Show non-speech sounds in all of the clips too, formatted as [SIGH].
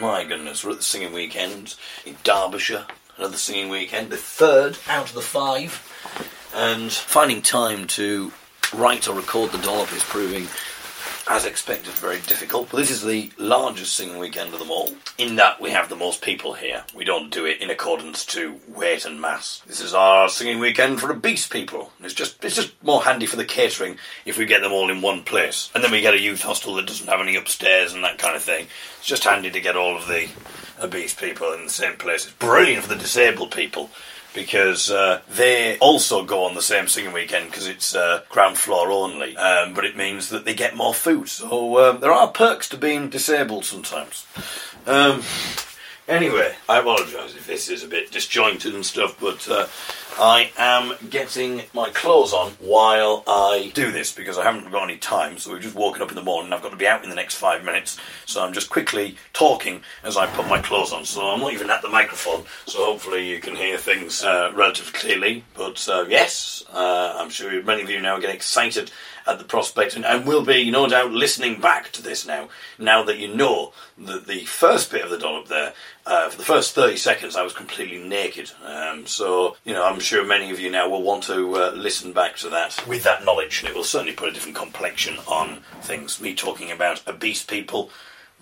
My goodness, we're at the singing weekend in Derbyshire. Another singing weekend, the third out of the five. And finding time to write or record the dollop is proving, as expected, very difficult. But this is the largest singing weekend of them all, in that we have the most people here. We don't do it in accordance to weight and mass. This is our singing weekend for obese people. It's just it's just more handy for the catering if we get them all in one place. And then we get a youth hostel that doesn't have any upstairs and that kind of thing. It's just handy to get all of the obese people in the same place. It's brilliant for the disabled people because uh, they also go on the same singing weekend because it's uh, ground floor only, um, but it means that they get more food. So um, there are perks to being disabled sometimes. Um, anyway, I apologise if this is a bit disjointed and stuff, but uh, I am getting my clothes on while I do this because I haven't got any time. So we're just woken up in the morning. I've got to be out in the next five minutes. So I'm just quickly talking as I put my clothes on. So I'm not even at the microphone. So hopefully you can hear things uh, relatively clearly. But uh, yes, uh, I'm sure many of you now get excited at the prospect and, and will be no doubt listening back to this now. Now that you know that the first bit of the dollop there, uh, for the first 30 seconds, I was completely naked. Um, so, you know, I'm sure many of you now will want to uh, listen back to that with that knowledge. It will certainly put a different complexion on things. Me talking about obese people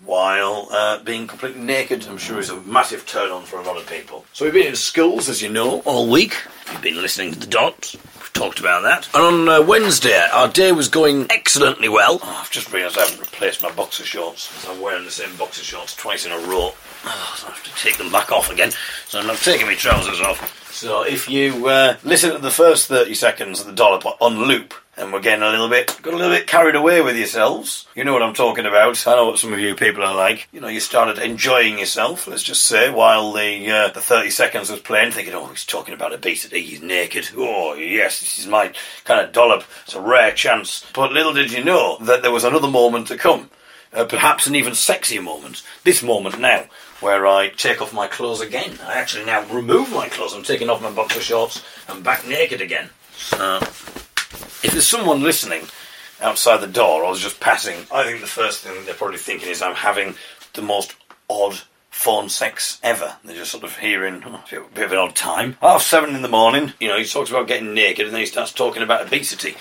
while uh, being completely naked, I'm sure is a massive turn on for a lot of people. So we've been in schools, as you know, all week. We've been listening to the dots. We've talked about that. And on uh, Wednesday, our day was going excellently well. Oh, I've just realised I haven't replaced my boxer shorts. I'm wearing the same boxer shorts twice in a row. Oh, so I have to take them back off again. So I'm not taking my trousers off. So if you uh, listen to the first 30 seconds of the dollop on loop, and we're getting a little bit, got a little bit carried away with yourselves. You know what I'm talking about. I know what some of you people are like. You know, you started enjoying yourself, let's just say, while the uh, the 30 seconds was playing, thinking, oh, he's talking about obesity, he's naked. Oh, yes, this is my kind of dollop. It's a rare chance. But little did you know that there was another moment to come. Uh, perhaps an even sexier moment. This moment now, where I take off my clothes again. I actually now remove my clothes. I'm taking off my boxer shorts. I'm back naked again. So, if there's someone listening outside the door or just passing, I think the first thing they're probably thinking is I'm having the most odd phone sex ever. They're just sort of hearing oh, a bit of an odd time. Half seven in the morning, you know, he talks about getting naked and then he starts talking about obesity.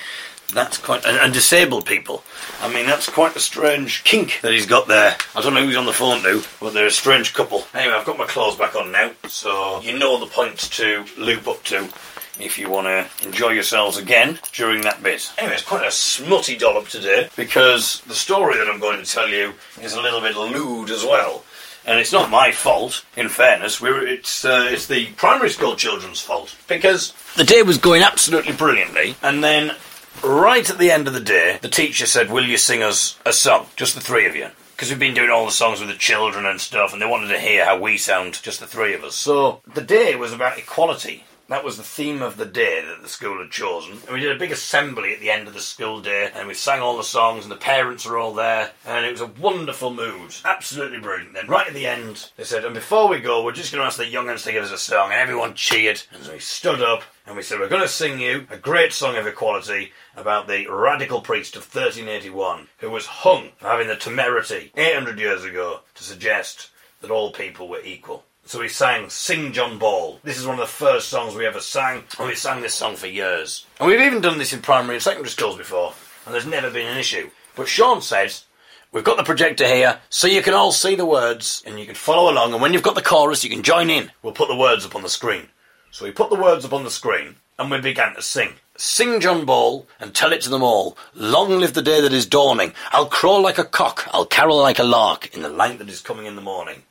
That's quite and, and, disabled people. I mean, that's quite a strange kink that he's got there. I don't know who's on the phone to, but they're a strange couple. Anyway, I've got my clothes back on now, so you know the points to loop up to if you want to enjoy yourselves again during that bit. Anyway, it's quite a smutty dollop today because the story that I'm going to tell you is a little bit lewd as well. And it's not my fault, in fairness. It's, uh, it's the primary school children's fault. Because the day was going absolutely brilliantly, and then right at the end of the day, the teacher said, Will you sing us a song? Just the three of you. Because we've been doing all the songs with the children and stuff, and they wanted to hear how we sound, just the three of us. So the day was about equality. That was the theme of the day that the school had chosen. And we did a big assembly at the end of the school day, and we sang all the songs, and the parents were all there, and it was a wonderful mood. Absolutely brilliant. Then, right at the end, they said, and before we go, we're just going to ask the young uns to give us a song, and everyone cheered, and so we stood up, and we said, we're going to sing you a great song of equality about the radical priest of 1381, who was hung for having the temerity 800 years ago to suggest that all people were equal. So we sang Sing John Ball. This is one of the first songs we ever sang, and we sang this song for years. And we've even done this in primary and secondary schools before, and there's never been an issue. But Sean says, We've got the projector here, so you can all see the words, and you can follow along, and when you've got the chorus, you can join in. We'll put the words up on the screen. So we put the words up on the screen, and we began to sing. Sing John Ball and tell it to them all. Long live the day that is dawning. I'll crawl like a cock, I'll carol like a lark in the light that is coming in the morning.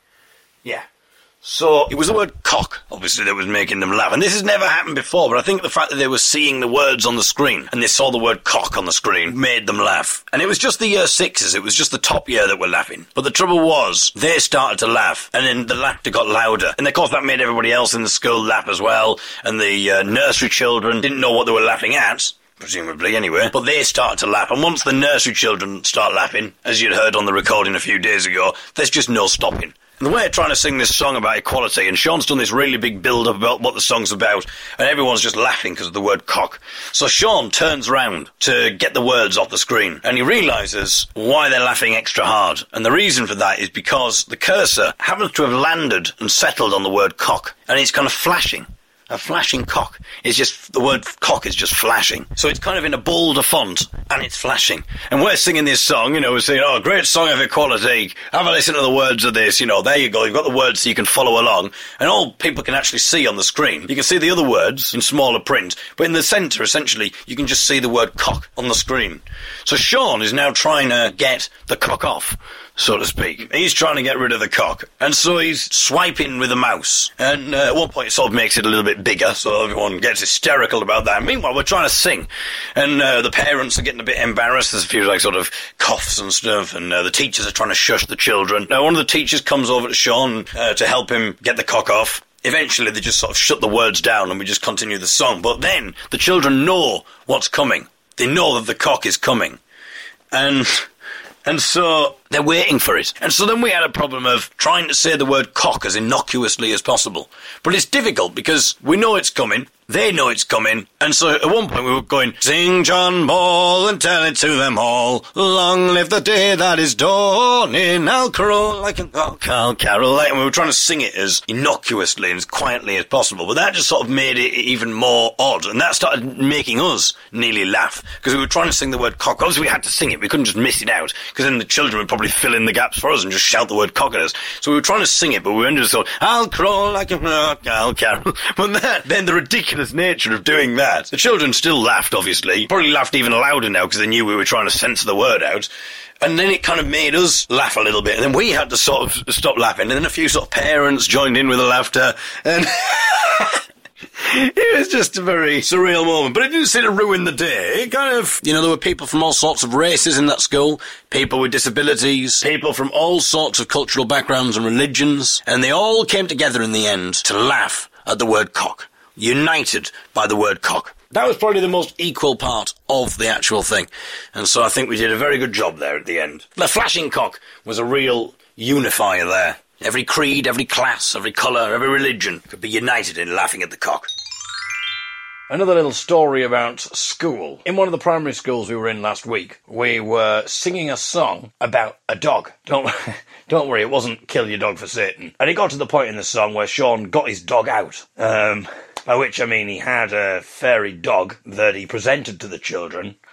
Yeah, so it was the word cock, obviously, that was making them laugh. And this has never happened before, but I think the fact that they were seeing the words on the screen and they saw the word cock on the screen made them laugh. And it was just the year sixes, it was just the top year that were laughing. But the trouble was, they started to laugh, and then the laughter got louder. And of course, that made everybody else in the school laugh as well. And the uh, nursery children didn't know what they were laughing at presumably anyway. But they start to laugh, and once the nursery children start laughing, as you'd heard on the recording a few days ago, there's just no stopping. And the way they're trying to sing this song about equality, and Sean's done this really big build up about what the song's about, and everyone's just laughing because of the word cock. So Sean turns round to get the words off the screen, and he realises why they're laughing extra hard. And the reason for that is because the cursor happens to have landed and settled on the word cock, and it's kind of flashing a flashing cock. is just the word cock is just flashing. So it's kind of in a bolder font and it's flashing. And we're singing this song, you know, we're saying, "Oh, great song of equality. Have a listen to the words of this." You know, there you go. You've got the words so you can follow along, and all people can actually see on the screen. You can see the other words in smaller print, but in the centre, essentially, you can just see the word cock on the screen. So Sean is now trying to get the cock off so to speak. He's trying to get rid of the cock, and so he's swiping with the mouse. And uh, at one point, it sort of makes it a little bit bigger, so everyone gets hysterical about that. Meanwhile, we're trying to sing, and uh, the parents are getting a bit embarrassed. There's a few like sort of coughs and stuff, and uh, the teachers are trying to shush the children. Now, one of the teachers comes over to Sean uh, to help him get the cock off. Eventually, they just sort of shut the words down, and we just continue the song. But then the children know what's coming. They know that the cock is coming, and [LAUGHS] and so they're waiting for it. And so then we had a problem of trying to say the word cock as innocuously as possible. But it's difficult because we know it's coming, they know it's coming, and so at one point we were going, Sing John Ball and tell it to them all. Long live the day that is dawning. I'll crow like a cock, I'll carol like. And we were trying to sing it as innocuously and as quietly as possible, but that just sort of made it even more odd, and that started making us nearly laugh because we were trying to sing the word cock. Obviously, we had to sing it; we couldn't just miss it out because then the children would probably fill in the gaps for us and just shout the word cock at us. So we were trying to sing it, but we ended up going, I'll crawl like a I'll carol. [LAUGHS] But that, then the ridiculous ridiculous nature of doing that. The children still laughed, obviously. Probably laughed even louder now because they knew we were trying to censor the word out. And then it kind of made us laugh a little bit. And then we had to sort of stop laughing. And then a few sort of parents joined in with the laughter. And. [LAUGHS] it was just a very surreal moment, but it didn't seem to ruin the day. It kind of, you know, there were people from all sorts of races in that school, people with disabilities, people from all sorts of cultural backgrounds and religions, and they all came together in the end to laugh at the word cock united by the word cock. That was probably the most equal part of the actual thing. And so I think we did a very good job there at the end. The flashing cock was a real unifier there. Every creed, every class, every colour, every religion could be united in laughing at the cock. Another little story about school. In one of the primary schools we were in last week, we were singing a song about a dog. Don't [LAUGHS] don't worry, it wasn't "Kill Your Dog for Satan." And it got to the point in the song where Sean got his dog out. Um, by which I mean he had a fairy dog that he presented to the children. [LAUGHS]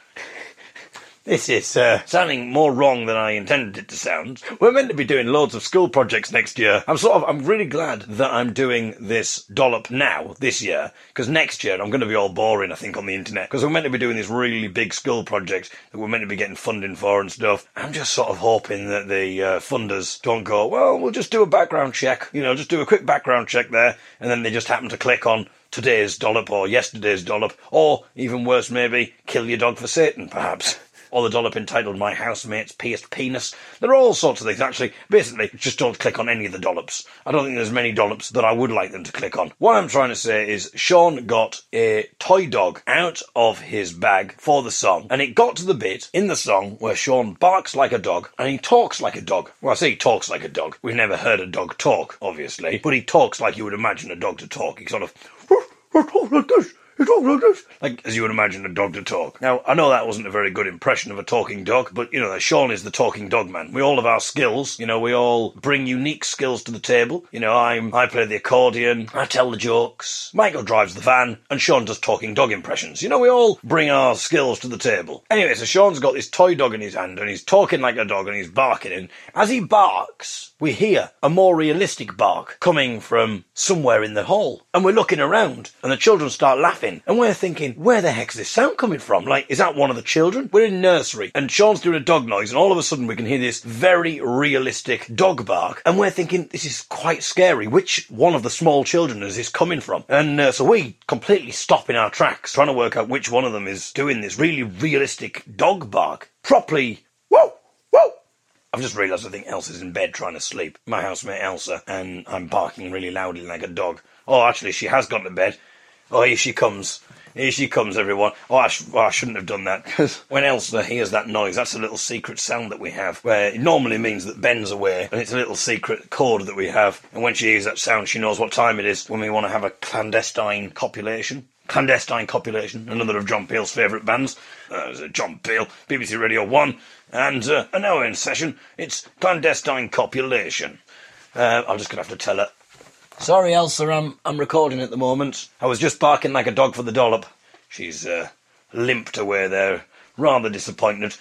This is uh, sounding more wrong than I intended it to sound. We're meant to be doing loads of school projects next year. I'm sort of, I'm really glad that I'm doing this dollop now, this year, because next year I'm going to be all boring, I think, on the internet, because we're meant to be doing this really big school project that we're meant to be getting funding for and stuff. I'm just sort of hoping that the uh, funders don't go, well, we'll just do a background check, you know, just do a quick background check there, and then they just happen to click on today's dollop or yesterday's dollop, or even worse, maybe kill your dog for Satan, perhaps or the dollop entitled My Housemate's Pierced Penis. There are all sorts of things, actually. Basically, just don't click on any of the dollops. I don't think there's many dollops that I would like them to click on. What I'm trying to say is Sean got a toy dog out of his bag for the song, and it got to the bit in the song where Sean barks like a dog and he talks like a dog. Well, I say he talks like a dog. We've never heard a dog talk, obviously, but he talks like you would imagine a dog to talk. He sort of [LAUGHS] like as you would imagine a dog to talk. Now, I know that wasn't a very good impression of a talking dog, but you know, Sean is the talking dog man. We all have our skills. You know, we all bring unique skills to the table. You know, I'm I play the accordion, I tell the jokes, Michael drives the van, and Sean does talking dog impressions. You know, we all bring our skills to the table. Anyway, so Sean's got this toy dog in his hand, and he's talking like a dog, and he's barking. And as he barks, we hear a more realistic bark coming from somewhere in the hall, and we're looking around, and the children start laughing and we're thinking, where the heck's this sound coming from? Like, is that one of the children? We're in nursery, and Sean's doing a dog noise, and all of a sudden we can hear this very realistic dog bark, and we're thinking, this is quite scary. Which one of the small children is this coming from? And uh, so we completely stop in our tracks, trying to work out which one of them is doing this really realistic dog bark. Properly, whoa, whoa, I've just realised I think Elsa's in bed trying to sleep. My housemate Elsa, and I'm barking really loudly like a dog. Oh, actually, she has gone to bed. Oh, here she comes. Here she comes, everyone. Oh, I, sh- oh, I shouldn't have done that. Because when Elsa hears that noise, that's a little secret sound that we have, where it normally means that Ben's away, and it's a little secret chord that we have. And when she hears that sound, she knows what time it is when we want to have a clandestine copulation. Clandestine Copulation, another of John Peel's favourite bands. Uh, John Peel, BBC Radio 1, and uh, an hour in session. It's Clandestine Copulation. Uh, I'm just going to have to tell her. Sorry, Elsa, I'm, I'm recording at the moment. I was just barking like a dog for the dollop. She's uh, limped away there, rather disappointed.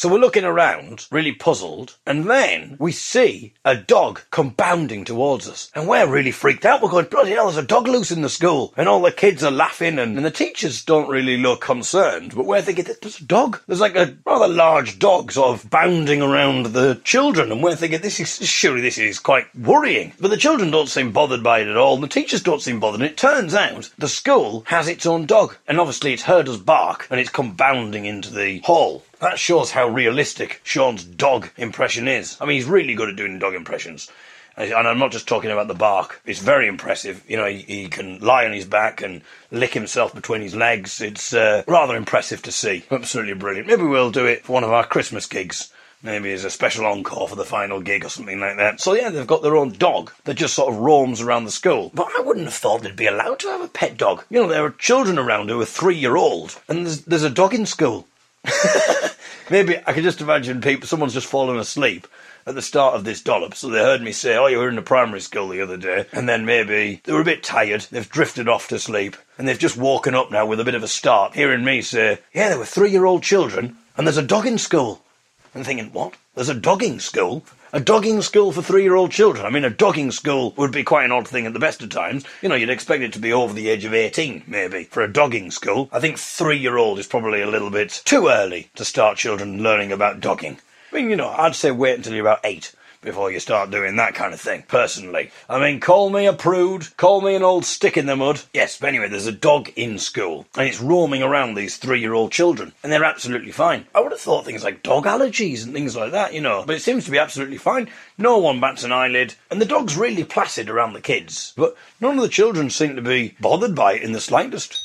So we're looking around, really puzzled, and then we see a dog come bounding towards us. And we're really freaked out. We're going, bloody hell, there's a dog loose in the school. And all the kids are laughing, and, and the teachers don't really look concerned. But we're thinking, there's a dog. There's like a rather large dog sort of bounding around the children. And we're thinking, this is surely this is quite worrying. But the children don't seem bothered by it at all. And the teachers don't seem bothered. And it turns out the school has its own dog. And obviously it's heard us bark, and it's come bounding into the hall. That shows how realistic Sean's dog impression is. I mean, he's really good at doing dog impressions. And I'm not just talking about the bark. It's very impressive. You know, he, he can lie on his back and lick himself between his legs. It's uh, rather impressive to see. Absolutely brilliant. Maybe we'll do it for one of our Christmas gigs. Maybe as a special encore for the final gig or something like that. So yeah, they've got their own dog that just sort of roams around the school. But I wouldn't have thought they'd be allowed to have a pet dog. You know, there are children around who are three year old, and there's, there's a dog in school. [LAUGHS] Maybe I can just imagine people. Someone's just fallen asleep at the start of this dollop, so they heard me say, "Oh, you were in the primary school the other day," and then maybe they were a bit tired. They've drifted off to sleep, and they've just woken up now with a bit of a start, hearing me say, "Yeah, there were three-year-old children, and there's a dog in school." And thinking, "What? There's a dogging school?" A dogging school for three year old children. I mean, a dogging school would be quite an odd thing at the best of times. You know, you'd expect it to be over the age of 18, maybe, for a dogging school. I think three year old is probably a little bit too early to start children learning about dogging. I mean, you know, I'd say wait until you're about eight before you start doing that kind of thing, personally. I mean, call me a prude, call me an old stick in the mud. Yes, but anyway, there's a dog in school, and it's roaming around these three year old children, and they're absolutely fine. I would have thought things like dog allergies and things like that, you know, but it seems to be absolutely fine. No one bats an eyelid, and the dog's really placid around the kids, but none of the children seem to be bothered by it in the slightest.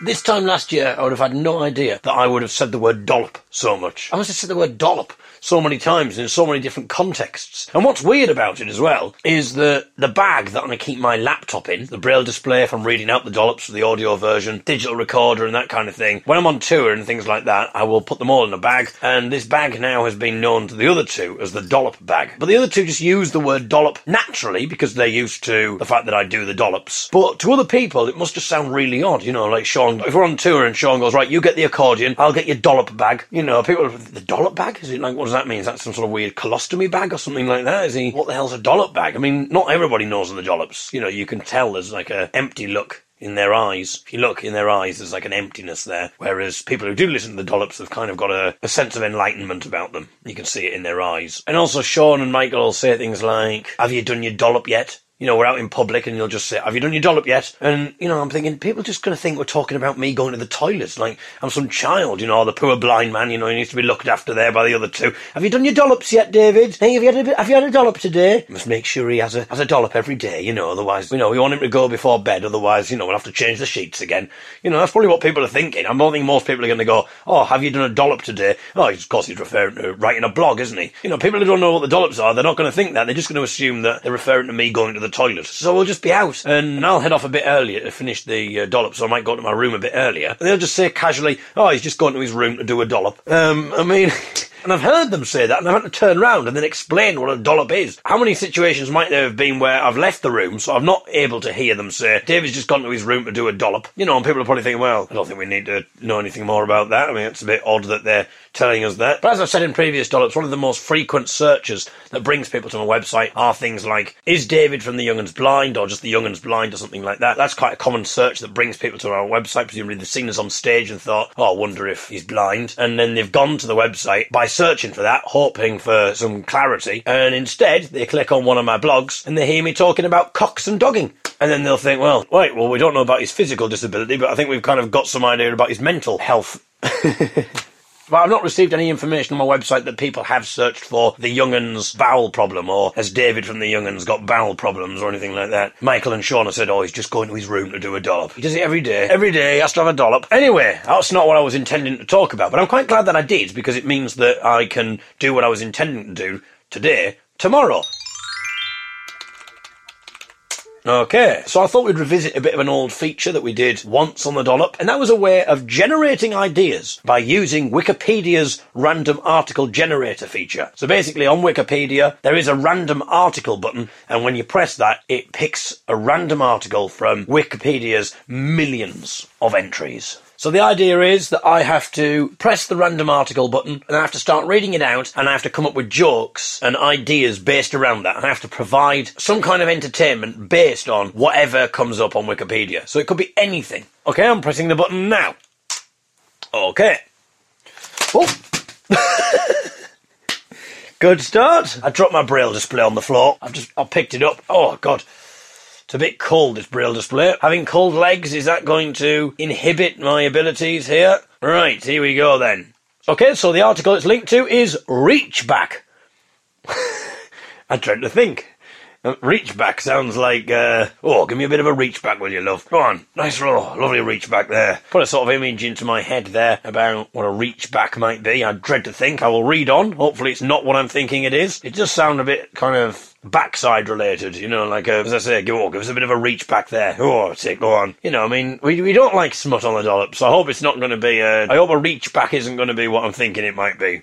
This time last year, I would have had no idea that I would have said the word dollop so much. I must have said the word dollop so many times in so many different contexts. And what's weird about it as well is that the bag that I keep my laptop in, the braille display if I'm reading out the dollops for the audio version, digital recorder and that kind of thing. When I'm on tour and things like that, I will put them all in a bag. And this bag now has been known to the other two as the dollop bag. But the other two just use the word dollop naturally because they're used to the fact that I do the dollops. But to other people, it must just sound really odd, you know, like Sean, if we're on tour and Sean goes, right, you get the accordion, I'll get your dollop bag. You know, people, the dollop bag? Is it like, what does that mean? Is that some sort of weird colostomy bag or something like that? Is he, what the hell's a dollop bag? I mean, not everybody knows of the dollops. You know, you can tell there's like a empty look in their eyes. If you look in their eyes, there's like an emptiness there. Whereas people who do listen to the dollops have kind of got a, a sense of enlightenment about them. You can see it in their eyes. And also Sean and Michael will say things like, have you done your dollop yet? You know, we're out in public and you'll just say, have you done your dollop yet? And, you know, I'm thinking, people are just going to think we're talking about me going to the toilets. Like, I'm some child, you know, the poor blind man, you know, he needs to be looked after there by the other two. Have you done your dollops yet, David? Hey, have you had a, have you had a dollop today? Must make sure he has a, has a dollop every day, you know, otherwise, you know, we want him to go before bed, otherwise, you know, we'll have to change the sheets again. You know, that's probably what people are thinking. I don't think most people are going to go, oh, have you done a dollop today? Oh, of course he's referring to writing a blog, isn't he? You know, people who don't know what the dollops are, they're not going to think that. They're just going to assume that they're referring to me going to the toilet. So we'll just be out, and I'll head off a bit earlier to finish the uh, dollop, so I might go to my room a bit earlier. And they'll just say casually, "Oh, he's just gone to his room to do a dollop." Um, I mean. [LAUGHS] And I've heard them say that, and I've had to turn around and then explain what a dollop is. How many situations might there have been where I've left the room, so I'm not able to hear them say, David's just gone to his room to do a dollop? You know, and people are probably thinking, well, I don't think we need to know anything more about that. I mean, it's a bit odd that they're telling us that. But as I've said in previous dollops, one of the most frequent searches that brings people to my website are things like, is David from the Young'uns blind, or just the Young'uns blind, or something like that. That's quite a common search that brings people to our website. Presumably they've seen us on stage and thought, oh, I wonder if he's blind. And then they've gone to the website by searching for that, hoping for some clarity. And instead, they click on one of my blogs and they hear me talking about cocks and dogging. And then they'll think, well, wait, well, we don't know about his physical disability, but I think we've kind of got some idea about his mental health. [LAUGHS] But I've not received any information on my website that people have searched for the Young'uns bowel problem or has David from the Young'uns got bowel problems or anything like that. Michael and Shauna said, oh, he's just going to his room to do a dollop. He does it every day. Every day he has to have a dollop. Anyway, that's not what I was intending to talk about, but I'm quite glad that I did because it means that I can do what I was intending to do today, tomorrow. Okay, so I thought we'd revisit a bit of an old feature that we did once on the dollop, and that was a way of generating ideas by using Wikipedia's random article generator feature. So basically on Wikipedia, there is a random article button, and when you press that, it picks a random article from Wikipedia's millions of entries. So the idea is that I have to press the random article button and I have to start reading it out and I have to come up with jokes and ideas based around that. I have to provide some kind of entertainment based on whatever comes up on Wikipedia. So it could be anything. Okay, I'm pressing the button now. Okay. Oh. [LAUGHS] Good start. I dropped my braille display on the floor. I've just I picked it up. Oh god. It's a bit cold, this braille display. Having cold legs, is that going to inhibit my abilities here? Right, here we go then. Okay, so the article it's linked to is Reach Back. [LAUGHS] I dread to think. Uh, reach back sounds like, uh, oh, give me a bit of a reach back, will you, love? Go on, nice, oh, lovely reach back there. Put a sort of image into my head there about what a reach back might be. I dread to think. I will read on. Hopefully, it's not what I'm thinking it is. It does sound a bit kind of backside related, you know, like, uh, as I say, give, oh, give us a bit of a reach back there. Oh, take, go on. You know, I mean, we, we don't like smut on the dollop, so I hope it's not going to be, uh, I hope a reach back isn't going to be what I'm thinking it might be.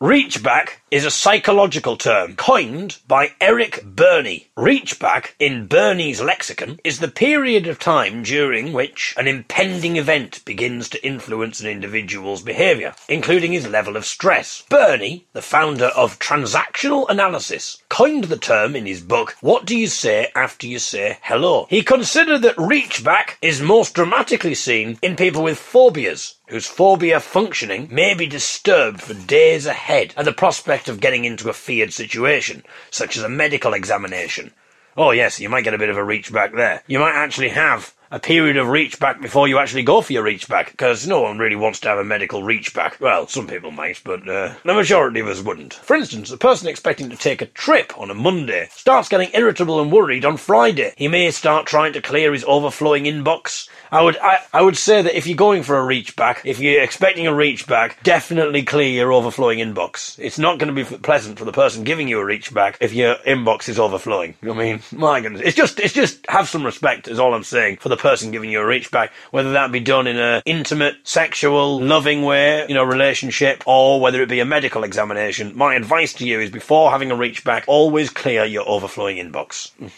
Reach back is a psychological term coined by Eric Berne. Reach back, in Berne's lexicon, is the period of time during which an impending event begins to influence an individual's behaviour, including his level of stress. Berne, the founder of transactional analysis, coined the term in his book What Do You Say After You Say Hello? He considered that reach back is most dramatically seen in people with phobias whose phobia functioning may be disturbed for days ahead at the prospect of getting into a feared situation, such as a medical examination. Oh yes, you might get a bit of a reach back there. You might actually have a period of reach back before you actually go for your reach back, because no one really wants to have a medical reach back. Well, some people might, but uh, the majority of us wouldn't. For instance, a person expecting to take a trip on a Monday starts getting irritable and worried on Friday. He may start trying to clear his overflowing inbox. I would, I, I would say that if you're going for a reach back, if you're expecting a reach back, definitely clear your overflowing inbox. It's not going to be pleasant for the person giving you a reach back if your inbox is overflowing. I mean, [LAUGHS] my goodness, it's just, it's just have some respect, is all I'm saying, for the person giving you a reach back, whether that be done in a intimate, sexual, loving way, you know, relationship, or whether it be a medical examination. My advice to you is before having a reach back, always clear your overflowing inbox. [LAUGHS]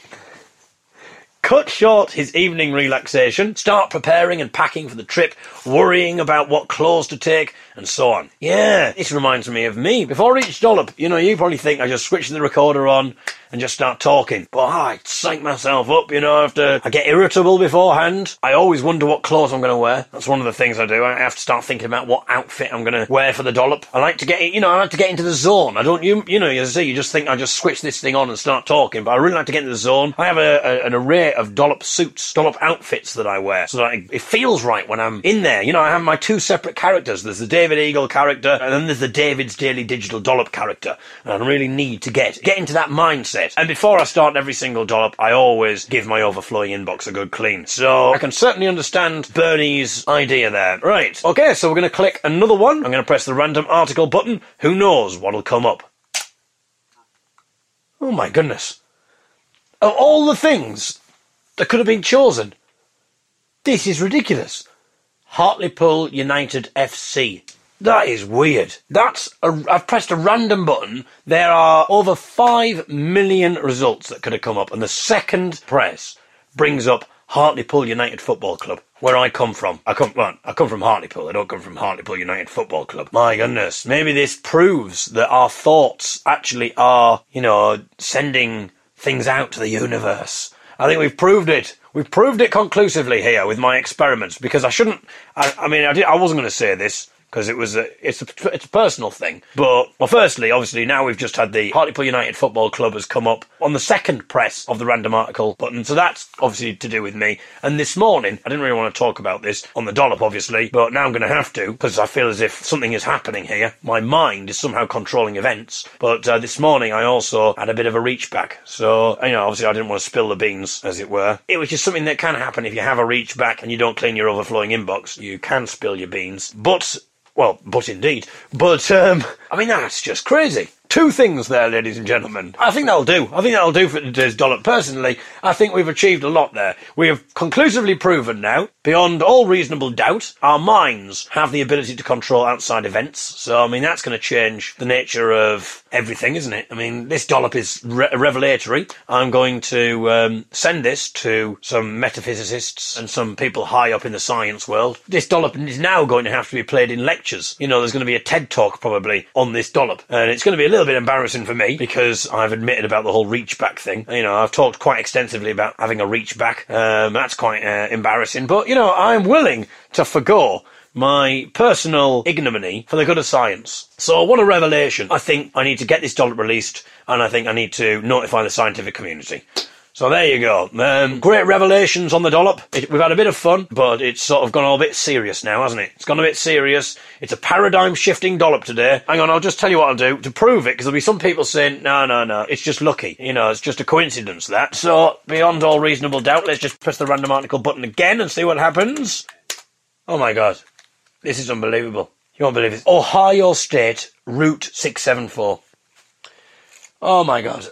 cut short his evening relaxation, start preparing and packing for the trip, worrying about what clothes to take, and so on. Yeah, this reminds me of me. Before each dollop, you know, you probably think I just switch the recorder on and just start talking. But oh, I psych myself up, you know, after I get irritable beforehand. I always wonder what clothes I'm going to wear. That's one of the things I do. I have to start thinking about what outfit I'm going to wear for the dollop. I like to get, you know, I like to get into the zone. I don't, you, you know, as I say, you just think I just switch this thing on and start talking, but I really like to get into the zone. I have a, a, an array of dollop suits, dollop outfits that I wear, so that I, it feels right when I'm in there. You know, I have my two separate characters. There's the David Eagle character, and then there's the David's Daily Digital Dollop character. And I really need to get get into that mindset. And before I start every single dollop, I always give my overflowing inbox a good clean. So I can certainly understand Bernie's idea there. Right. Okay, so we're going to click another one. I'm going to press the random article button. Who knows what'll come up? Oh my goodness. Of all the things that could have been chosen, this is ridiculous. Hartlepool United FC. That is weird. That's a, I've pressed a random button. There are over 5 million results that could have come up, and the second press brings up Hartlepool United Football Club, where I come from. I come, well, I come from Hartlepool. I don't come from Hartlepool United Football Club. My goodness. Maybe this proves that our thoughts actually are, you know, sending things out to the universe. I think we've proved it. We've proved it conclusively here with my experiments because I shouldn't. I, I mean, I, did, I wasn't going to say this because it was a, it's a, it's a personal thing. But, well, firstly, obviously, now we've just had the Hartlepool United Football Club has come up on the second press of the random article button. So that's obviously to do with me. And this morning, I didn't really want to talk about this on the dollop, obviously, but now I'm going to have to because I feel as if something is happening here. My mind is somehow controlling events. But uh, this morning, I also had a bit of a reach back. So, you know, obviously, I didn't want to spill the beans, as it were. It was just something that can happen if you have a reach back and you don't clean your overflowing inbox. You can spill your beans. But well, but indeed. But, um, I mean, that's just crazy. Two things there, ladies and gentlemen. I think that'll do. I think that'll do for today's dollop. Personally, I think we've achieved a lot there. We have conclusively proven now, beyond all reasonable doubt, our minds have the ability to control outside events. So, I mean, that's going to change the nature of everything, isn't it? I mean, this dollop is re- revelatory. I'm going to um, send this to some metaphysicists and some people high up in the science world. This dollop is now going to have to be played in lectures. You know, there's going to be a TED talk probably on this dollop, and it's going to be a little bit embarrassing for me because I've admitted about the whole reach back thing. You know, I've talked quite extensively about having a reach back. Um, that's quite uh, embarrassing, but you know, I'm willing to forgo my personal ignominy for the good of science. So what a revelation. I think I need to get this dollop released and I think I need to notify the scientific community. So there you go. Um, great revelations on the dollop. It, we've had a bit of fun, but it's sort of gone a bit serious now, hasn't it? It's gone a bit serious. It's a paradigm shifting dollop today. Hang on, I'll just tell you what I'll do to prove it, because there'll be some people saying, no, no, no, it's just lucky. You know, it's just a coincidence that. So, beyond all reasonable doubt, let's just press the random article button again and see what happens. Oh my god. This is unbelievable. You won't believe it. Ohio State Route 674. Oh my god.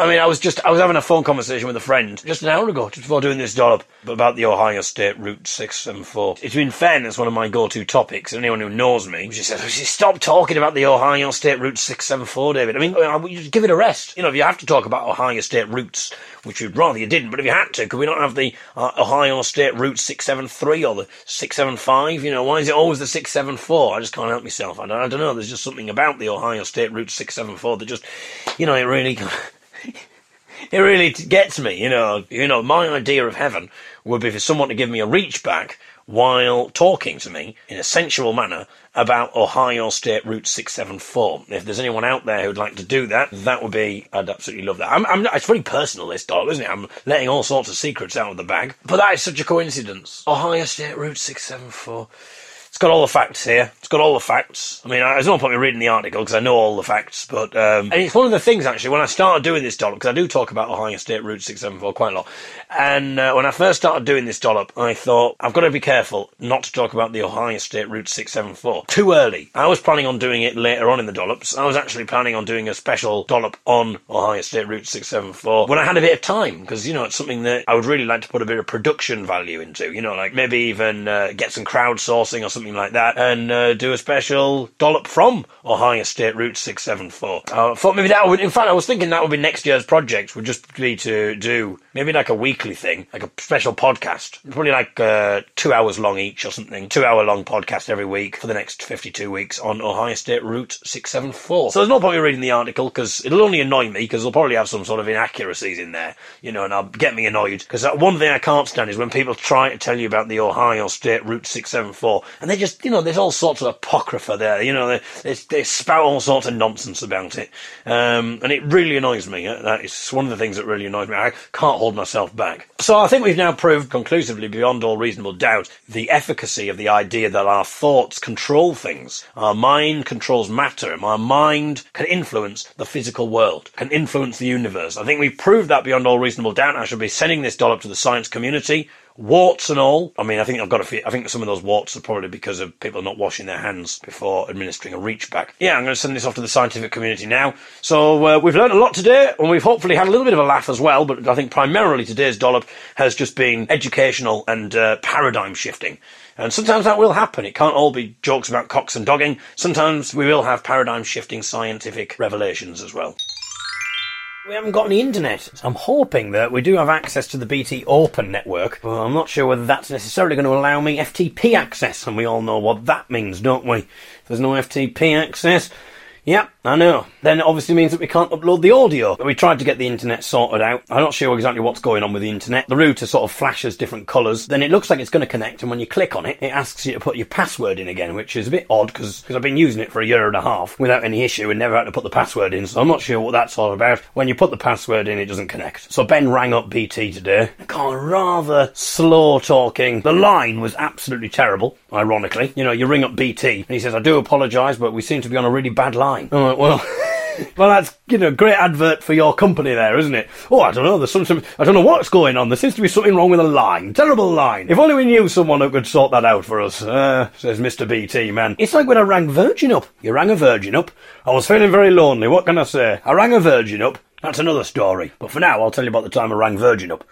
I mean, I was just, I was having a phone conversation with a friend just an hour ago, just before doing this dollop, about the Ohio State Route 674. It's been fairness one of my go-to topics. And anyone who knows me, she says, stop talking about the Ohio State Route 674, David. I mean, just give it a rest. You know, if you have to talk about Ohio State routes, which you'd rather you didn't, but if you had to, could we not have the uh, Ohio State Route 673 or the 675? You know, why is it always the 674? I just can't help myself. I don't, I don't know. There's just something about the Ohio State Route 674 that just, you know, it really [LAUGHS] it really gets me, you know. You know, my idea of heaven would be for someone to give me a reach back while talking to me in a sensual manner about Ohio State Route 674. If there's anyone out there who'd like to do that, that would be, I'd absolutely love that. I'm, I'm, it's very personal, this dog, isn't it? I'm letting all sorts of secrets out of the bag. But that is such a coincidence. Ohio State Route 674 got all the facts here. It's got all the facts. I mean, there's no point me reading the article because I know all the facts. But um, and it's one of the things actually when I started doing this dollop because I do talk about Ohio State Route Six Seven Four quite a lot. And uh, when I first started doing this dollop, I thought I've got to be careful not to talk about the Ohio State Route Six Seven Four too early. I was planning on doing it later on in the dollops. I was actually planning on doing a special dollop on Ohio State Route Six Seven Four when I had a bit of time because you know it's something that I would really like to put a bit of production value into. You know, like maybe even uh, get some crowdsourcing or something like that and uh, do a special dollop from Ohio State Route 674. I thought maybe that would, in fact, I was thinking that would be next year's project, would just be to do maybe like a weekly thing, like a special podcast. Probably like uh, two hours long each or something. Two hour long podcast every week for the next 52 weeks on Ohio State Route 674. So there's no point in reading the article because it'll only annoy me because they'll probably have some sort of inaccuracies in there, you know, and I'll get me annoyed because one thing I can't stand is when people try to tell you about the Ohio State Route 674 and they just, you know, there's all sorts of apocrypha there, you know, they, they, they spout all sorts of nonsense about it. Um, and it really annoys me. That is one of the things that really annoys me. I can't hold myself back. So I think we've now proved conclusively, beyond all reasonable doubt, the efficacy of the idea that our thoughts control things. Our mind controls matter. Our mind can influence the physical world, can influence the universe. I think we've proved that beyond all reasonable doubt. I shall be sending this dollop to the science community warts and all. I mean, I think I've got a I think some of those warts are probably because of people not washing their hands before administering a reach back. Yeah, I'm going to send this off to the scientific community now. So uh, we've learned a lot today, and we've hopefully had a little bit of a laugh as well. But I think primarily today's dollop has just been educational and uh, paradigm shifting. And sometimes that will happen. It can't all be jokes about cocks and dogging. Sometimes we will have paradigm shifting scientific revelations as well. We haven't got any internet. I'm hoping that we do have access to the BT Open network, but I'm not sure whether that's necessarily going to allow me FTP access, and we all know what that means, don't we? If there's no FTP access, yep, I know. Then it obviously means that we can't upload the audio. We tried to get the internet sorted out. I'm not sure exactly what's going on with the internet. The router sort of flashes different colours. Then it looks like it's going to connect, and when you click on it, it asks you to put your password in again, which is a bit odd because I've been using it for a year and a half without any issue and never had to put the password in. So I'm not sure what that's all about. When you put the password in, it doesn't connect. So Ben rang up BT today. Got rather slow talking. The line was absolutely terrible. Ironically, you know, you ring up BT and he says, "I do apologise, but we seem to be on a really bad line." I'm well. [LAUGHS] Well, that's you know great advert for your company there, isn't it? Oh, I don't know. There's some, I don't know what's going on. There seems to be something wrong with a line. Terrible line. If only we knew someone who could sort that out for us. Uh, says Mr. BT man. It's like when I rang Virgin up. You rang a Virgin up. I was feeling very lonely. What can I say? I rang a Virgin up. That's another story. But for now, I'll tell you about the time I rang Virgin up.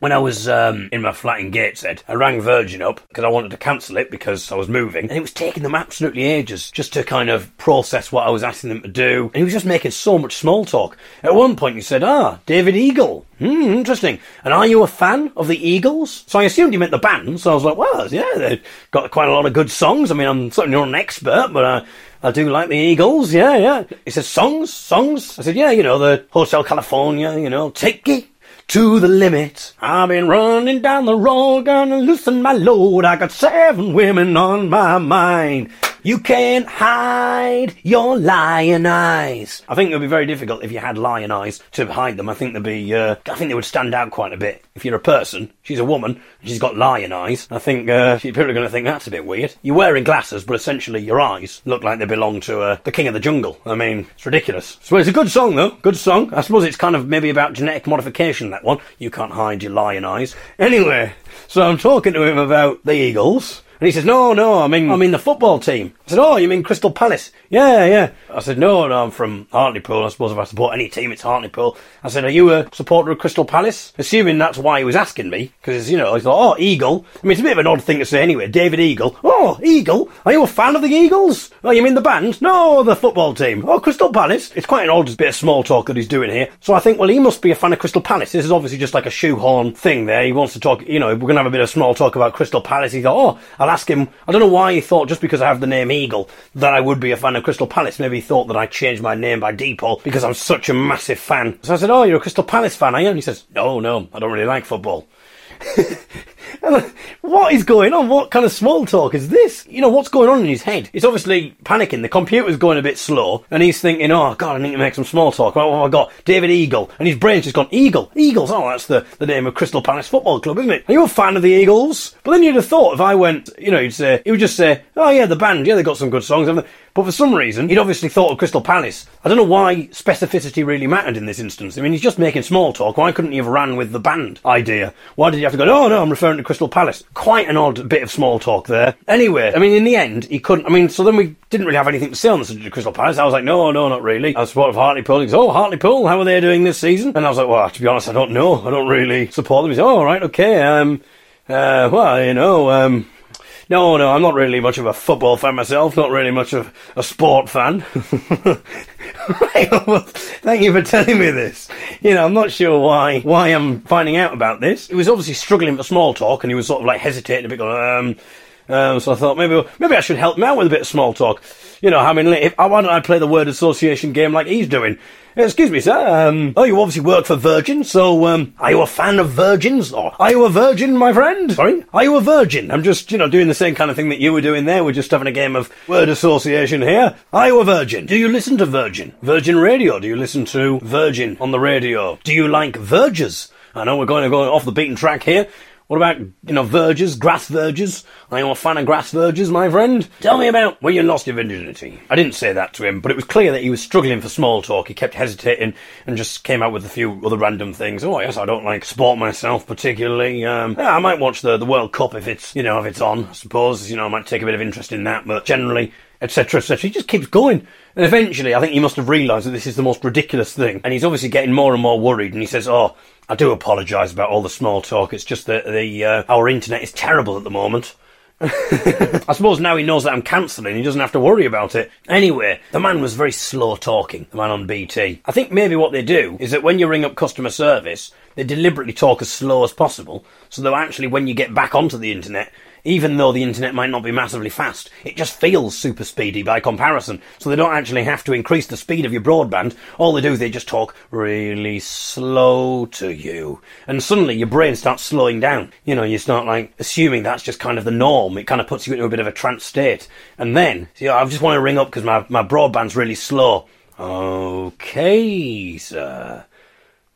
When I was um, in my flat in Gateshead, I rang Virgin up because I wanted to cancel it because I was moving, and it was taking them absolutely ages just to kind of process what I was asking them to do. And he was just making so much small talk. At one point, he said, "Ah, David Eagle. Hmm, interesting. And are you a fan of the Eagles?" So I assumed he meant the band. So I was like, "Well, yeah, they've got quite a lot of good songs. I mean, I'm certainly not an expert, but." Uh, I do like the Eagles, yeah, yeah. He said, songs, songs. I said, yeah, you know, the Hotel California, you know, take it to the limit. I've been running down the road, gonna loosen my load. I got seven women on my mind. You can't hide your lion eyes. I think it would be very difficult if you had lion eyes to hide them. I think they'd be, uh, I think they would stand out quite a bit. If you're a person, she's a woman, she's got lion eyes. I think uh, people are going to think that's a bit weird. You're wearing glasses, but essentially your eyes look like they belong to uh, the king of the jungle. I mean, it's ridiculous. So it's a good song though. Good song. I suppose it's kind of maybe about genetic modification. That one. You can't hide your lion eyes. Anyway, so I'm talking to him about the Eagles. And he says, no, no, I mean, I mean the football team. I said, oh, you mean Crystal Palace? Yeah, yeah. I said, no, no, I'm from Hartlepool. I suppose if I support any team, it's Hartlepool. I said, are you a supporter of Crystal Palace? Assuming that's why he was asking me, because, you know, he thought, oh, Eagle. I mean, it's a bit of an odd thing to say anyway. David Eagle. Oh, Eagle? Are you a fan of the Eagles? Oh, you mean the band? No, the football team. Oh, Crystal Palace? It's quite an odd bit of small talk that he's doing here. So I think, well, he must be a fan of Crystal Palace. This is obviously just like a shoehorn thing there. He wants to talk, you know, we're going to have a bit of small talk about Crystal Palace. He thought, oh, I'll ask him. I don't know why he thought just because I have the name Eagle that I would be a fan of Crystal Palace. Maybe he thought that I changed my name by default because I'm such a massive fan. So I said, oh, you're a Crystal Palace fan, are you? And he says, no, no, I don't really like football. [LAUGHS] [LAUGHS] what is going on? What kind of small talk is this? You know, what's going on in his head? He's obviously panicking. The computer's going a bit slow, and he's thinking, oh, God, I need to make some small talk. What have I got? David Eagle. And his brain's just gone, Eagle, Eagles. Oh, that's the, the name of Crystal Palace Football Club, isn't it? Are you a fan of the Eagles? But then you'd have thought if I went, you know, you'd say, he would just say, oh, yeah, the band, yeah, they've got some good songs, haven't they? But for some reason, he'd obviously thought of Crystal Palace. I don't know why specificity really mattered in this instance. I mean, he's just making small talk. Why couldn't he have ran with the band idea? Why did he have to go, oh no, I'm referring to Crystal Palace? Quite an odd bit of small talk there. Anyway, I mean, in the end, he couldn't. I mean, so then we didn't really have anything to say on the subject of Crystal Palace. I was like, no, no, not really. I was supportive of Hartlepool. He goes, oh, Hartlepool, how are they doing this season? And I was like, well, to be honest, I don't know. I don't really support them. He oh, right, okay, um, uh, well, you know, um, no, no, I'm not really much of a football fan myself. Not really much of a sport fan. [LAUGHS] thank you for telling me this. You know, I'm not sure why why I'm finding out about this. He was obviously struggling for small talk, and he was sort of like hesitating a bit, going, um, um, so I thought maybe maybe I should help him out with a bit of small talk. You know, I mean, if, why don't I play the word association game like he's doing? Excuse me, sir. Um, oh, you obviously work for Virgin, so um, are you a fan of virgins? Or are you a virgin, my friend? Sorry, are you a virgin? I'm just, you know, doing the same kind of thing that you were doing there. We're just having a game of word association here. Are you a virgin? Do you listen to Virgin? Virgin Radio? Do you listen to Virgin on the radio? Do you like vergers? I know we're going to go off the beaten track here. What about, you know, vergers, grass vergers? Are you a fan of grass vergers, my friend? Tell me about where you lost your virginity. I didn't say that to him, but it was clear that he was struggling for small talk. He kept hesitating and just came out with a few other random things. Oh, yes, I don't like sport myself particularly. Um, yeah, I might watch the, the World Cup if it's, you know, if it's on, I suppose. You know, I might take a bit of interest in that, but generally, etc., etc. He just keeps going. And eventually, I think he must have realised that this is the most ridiculous thing. And he's obviously getting more and more worried. And he says, Oh, I do apologise about all the small talk. It's just that the uh, our internet is terrible at the moment. [LAUGHS] I suppose now he knows that I'm cancelling, he doesn't have to worry about it. Anyway, the man was very slow talking, the man on BT. I think maybe what they do is that when you ring up customer service, they deliberately talk as slow as possible, so that actually when you get back onto the internet, even though the internet might not be massively fast, it just feels super speedy by comparison. So they don't actually have to increase the speed of your broadband. All they do is they just talk really slow to you. And suddenly your brain starts slowing down. You know, you start like assuming that's just kind of the norm. It kind of puts you into a bit of a trance state. And then, you I just want to ring up because my, my broadband's really slow. Okay, sir.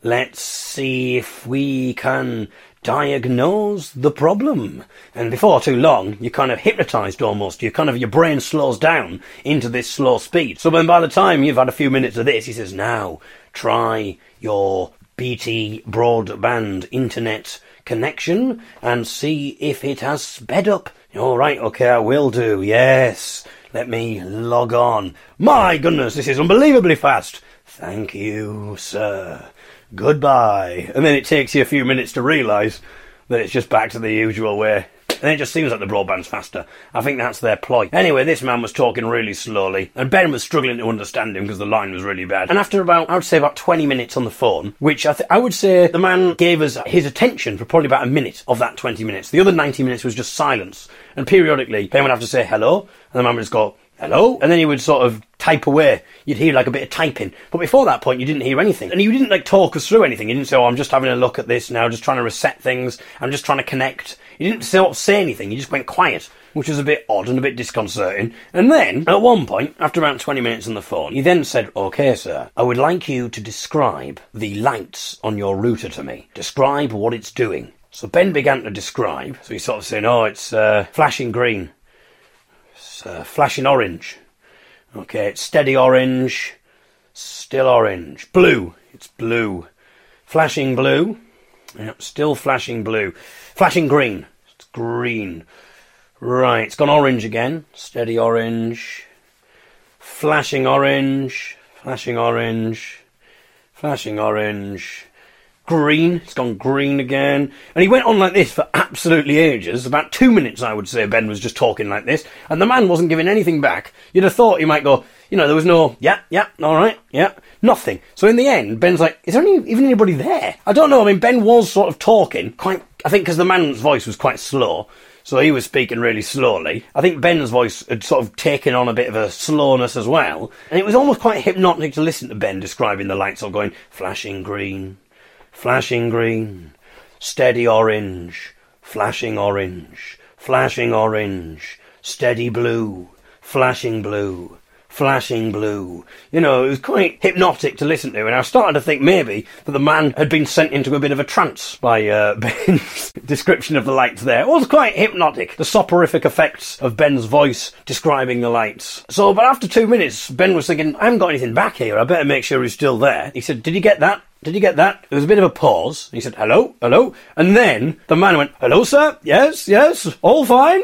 Let's see if we can diagnose the problem. And before too long, you're kind of hypnotized almost. You kind of, your brain slows down into this slow speed. So then by the time you've had a few minutes of this, he says, now try your BT broadband internet connection and see if it has sped up. All right, okay, I will do. Yes. Let me log on. My goodness, this is unbelievably fast. Thank you, sir. Goodbye. And then it takes you a few minutes to realise that it's just back to the usual way. And it just seems like the broadband's faster. I think that's their ploy. Anyway, this man was talking really slowly, and Ben was struggling to understand him because the line was really bad. And after about, I would say about 20 minutes on the phone, which I, th- I would say the man gave us his attention for probably about a minute of that 20 minutes. The other 90 minutes was just silence. And periodically, Ben would have to say hello, and the man would just go, hello? And then he would sort of type away. You'd hear like a bit of typing. But before that point, you didn't hear anything. And you didn't like talk us through anything. You didn't say, oh, I'm just having a look at this now, just trying to reset things. I'm just trying to connect. You didn't sort of say anything. You just went quiet, which was a bit odd and a bit disconcerting. And then, at one point, after about 20 minutes on the phone, he then said, okay, sir, I would like you to describe the lights on your router to me. Describe what it's doing. So Ben began to describe. So he's sort of saying, oh, it's uh, flashing green. It's uh, flashing orange. Okay, it's steady orange. Still orange. Blue. It's blue. Flashing blue. Yep, still flashing blue. Flashing green. It's green. Right, it's gone orange again. Steady orange. Flashing orange. Flashing orange. Flashing orange green. It's gone green again. And he went on like this for absolutely ages. About two minutes, I would say, Ben was just talking like this. And the man wasn't giving anything back. You'd have thought he might go, you know, there was no, yeah, yeah, all right, yeah, nothing. So in the end, Ben's like, is there any, even anybody there? I don't know. I mean, Ben was sort of talking quite, I think because the man's voice was quite slow. So he was speaking really slowly. I think Ben's voice had sort of taken on a bit of a slowness as well. And it was almost quite hypnotic to listen to Ben describing the lights all going flashing green, flashing green, steady orange, flashing orange, flashing orange, steady blue, flashing blue, flashing blue. You know, it was quite hypnotic to listen to, and I starting to think maybe that the man had been sent into a bit of a trance by uh, [LAUGHS] Ben's description of the lights there. It was quite hypnotic, the soporific effects of Ben's voice describing the lights. So, but after two minutes, Ben was thinking, I haven't got anything back here, I better make sure he's still there. He said, Did you get that? Did you get that? There was a bit of a pause. He said, hello, hello. And then the man went, hello, sir. Yes, yes, all fine.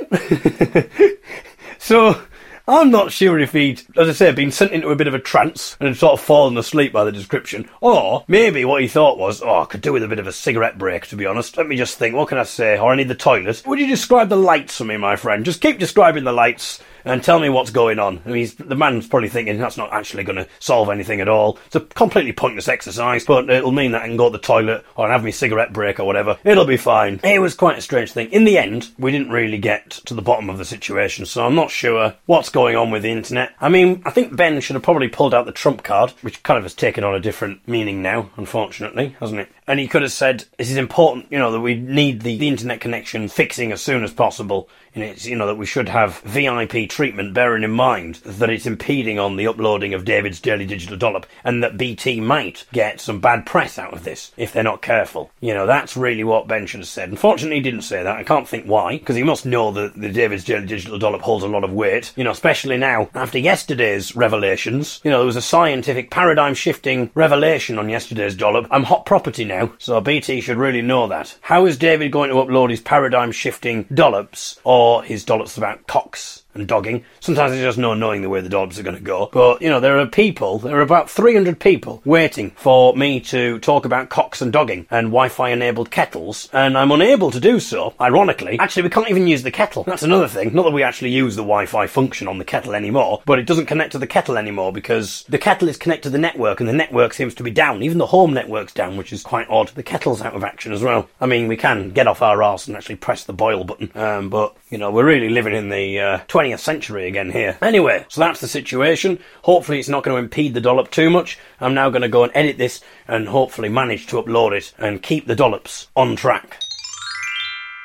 [LAUGHS] so I'm not sure if he'd, as I say, been sent into a bit of a trance and had sort of fallen asleep by the description. Or maybe what he thought was, oh, I could do with a bit of a cigarette break, to be honest. Let me just think, what can I say? Or I need the toilet. Would you describe the lights for me, my friend? Just keep describing the lights and tell me what's going on. I mean, the man's probably thinking that's not actually going to solve anything at all. It's a completely pointless exercise, but it'll mean that I can go to the toilet or have my cigarette break or whatever. It'll be fine. It was quite a strange thing. In the end, we didn't really get to the bottom of the situation, so I'm not sure what's going on with the internet. I mean, I think Ben should have probably pulled out the trump card, which kind of has taken on a different meaning now, unfortunately, hasn't it? And he could have said, this is important, you know, that we need the, the internet connection fixing as soon as possible and it's you know that we should have VIP treatment, bearing in mind that it's impeding on the uploading of David's Daily Digital Dollop, and that BT might get some bad press out of this if they're not careful. You know, that's really what Ben should have said. Unfortunately, he didn't say that. I can't think why, because he must know that the David's Daily Digital Dollop holds a lot of weight. You know, especially now after yesterday's revelations. You know, there was a scientific paradigm shifting revelation on yesterday's dollop. I'm hot property now, so BT should really know that. How is David going to upload his paradigm shifting dollops? Or his dollops about cocks and dogging. Sometimes it's just no knowing the way the dogs are going to go. But, you know, there are people, there are about 300 people waiting for me to talk about cocks and dogging and Wi-Fi enabled kettles, and I'm unable to do so, ironically. Actually, we can't even use the kettle. That's another thing. Not that we actually use the Wi-Fi function on the kettle anymore, but it doesn't connect to the kettle anymore because the kettle is connected to the network and the network seems to be down. Even the home network's down, which is quite odd. The kettle's out of action as well. I mean, we can get off our arse and actually press the boil button, um, but, you know, we're really living in the uh, 20th century again here. Anyway, so that's the situation. Hopefully it's not going to impede the dollop too much. I'm now going to go and edit this and hopefully manage to upload it and keep the dollops on track.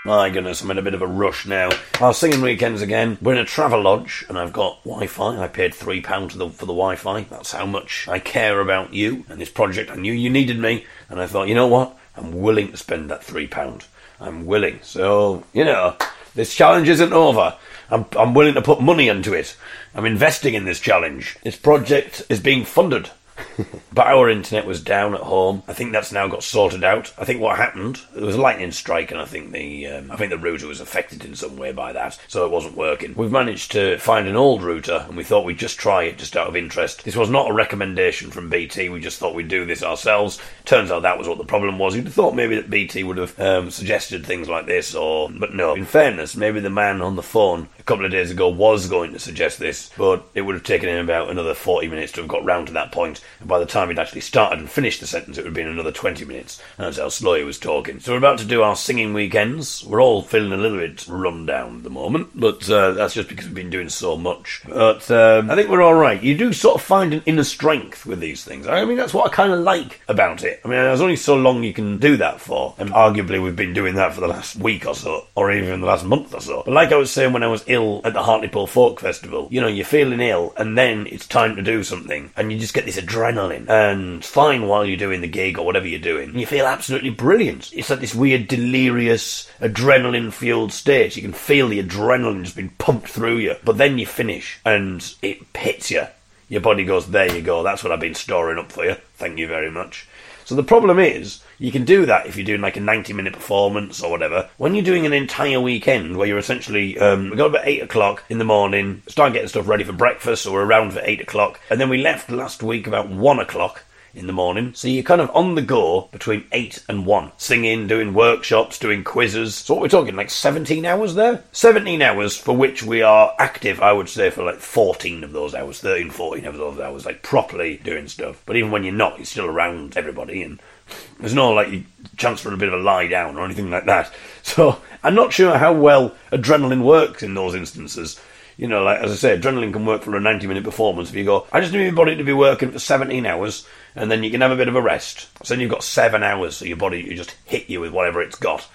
My goodness, I'm in a bit of a rush now. Our singing weekends again. We're in a travel lodge, and I've got Wi-Fi. I paid three pound for the, for the Wi-Fi. That's how much I care about you and this project. I knew you needed me, and I thought, you know what? I'm willing to spend that three pound. I'm willing. So you know, this challenge isn't over. I'm, I'm willing to put money into it. I'm investing in this challenge. This project is being funded [LAUGHS] but our internet was down at home. I think that's now got sorted out. I think what happened there was a lightning strike, and I think the um, I think the router was affected in some way by that, so it wasn't working. We've managed to find an old router, and we thought we'd just try it just out of interest. This was not a recommendation from BT. We just thought we'd do this ourselves. Turns out that was what the problem was. You'd have thought maybe that BT would have um, suggested things like this, or but no. In fairness, maybe the man on the phone couple of days ago was going to suggest this, but it would have taken him about another 40 minutes to have got round to that point, and by the time he'd actually started and finished the sentence, it would have been another 20 minutes. That's how slow he was talking. So we're about to do our singing weekends. We're all feeling a little bit run down at the moment, but uh, that's just because we've been doing so much. But um, I think we're all right. You do sort of find an inner strength with these things. I mean, that's what I kind of like about it. I mean, there's only so long you can do that for, and arguably we've been doing that for the last week or so, or even the last month or so. But like I was saying when I was ill at the Hartlepool Folk Festival, you know, you're feeling ill, and then it's time to do something, and you just get this adrenaline, and fine while you're doing the gig or whatever you're doing, you feel absolutely brilliant. It's like this weird delirious adrenaline fueled state. You can feel the adrenaline just being pumped through you, but then you finish, and it hits you. Your body goes, there you go, that's what I've been storing up for you. Thank you very much. So the problem is, you can do that if you're doing like a 90 minute performance or whatever. When you're doing an entire weekend where you're essentially, um, we got about 8 o'clock in the morning, start getting stuff ready for breakfast, we're around for 8 o'clock, and then we left last week about 1 o'clock in the morning. So you're kind of on the go between 8 and 1, singing, doing workshops, doing quizzes. So what we're talking, like 17 hours there? 17 hours for which we are active, I would say, for like 14 of those hours, 13, 14 of those hours, like properly doing stuff. But even when you're not, you're still around everybody and there's no like chance for a bit of a lie down or anything like that. [LAUGHS] So I'm not sure how well adrenaline works in those instances. You know, like as I say, adrenaline can work for a 90 minute performance. If you go, I just need my body to be working for 17 hours, and then you can have a bit of a rest. So then you've got seven hours, so your body you just hit you with whatever it's got.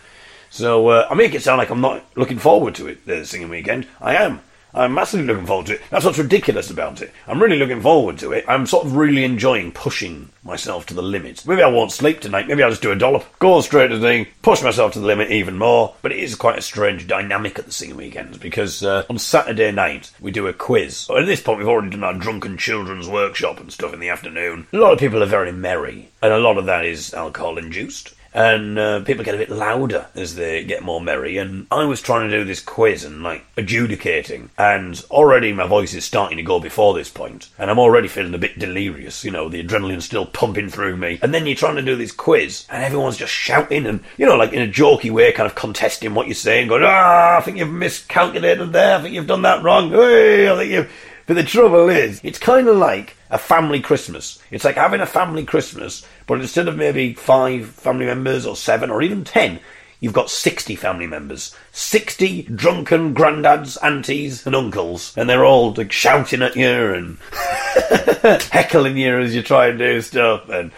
So uh, I make it sound like I'm not looking forward to it, the singing weekend. I am. I'm massively looking forward to it. That's what's ridiculous about it. I'm really looking forward to it. I'm sort of really enjoying pushing myself to the limit. Maybe I won't sleep tonight. Maybe I'll just do a dollop. Go straight to the thing, push myself to the limit even more. But it is quite a strange dynamic at the singing weekends because uh, on Saturday night we do a quiz. At this point we've already done our drunken children's workshop and stuff in the afternoon. A lot of people are very merry, and a lot of that is alcohol induced and uh, people get a bit louder as they get more merry. And I was trying to do this quiz and like adjudicating, and already my voice is starting to go before this point, and I'm already feeling a bit delirious. You know, the adrenaline's still pumping through me, and then you're trying to do this quiz, and everyone's just shouting and you know, like in a jokey way, kind of contesting what you're saying, going, "Ah, I think you've miscalculated there. I think you've done that wrong. Hey, I think you've." But the trouble is, it's kind of like a family Christmas. It's like having a family Christmas, but instead of maybe five family members or seven or even ten, you've got 60 family members. 60 drunken granddads, aunties, and uncles. And they're all like shouting at you and [LAUGHS] heckling you as you try and do stuff. And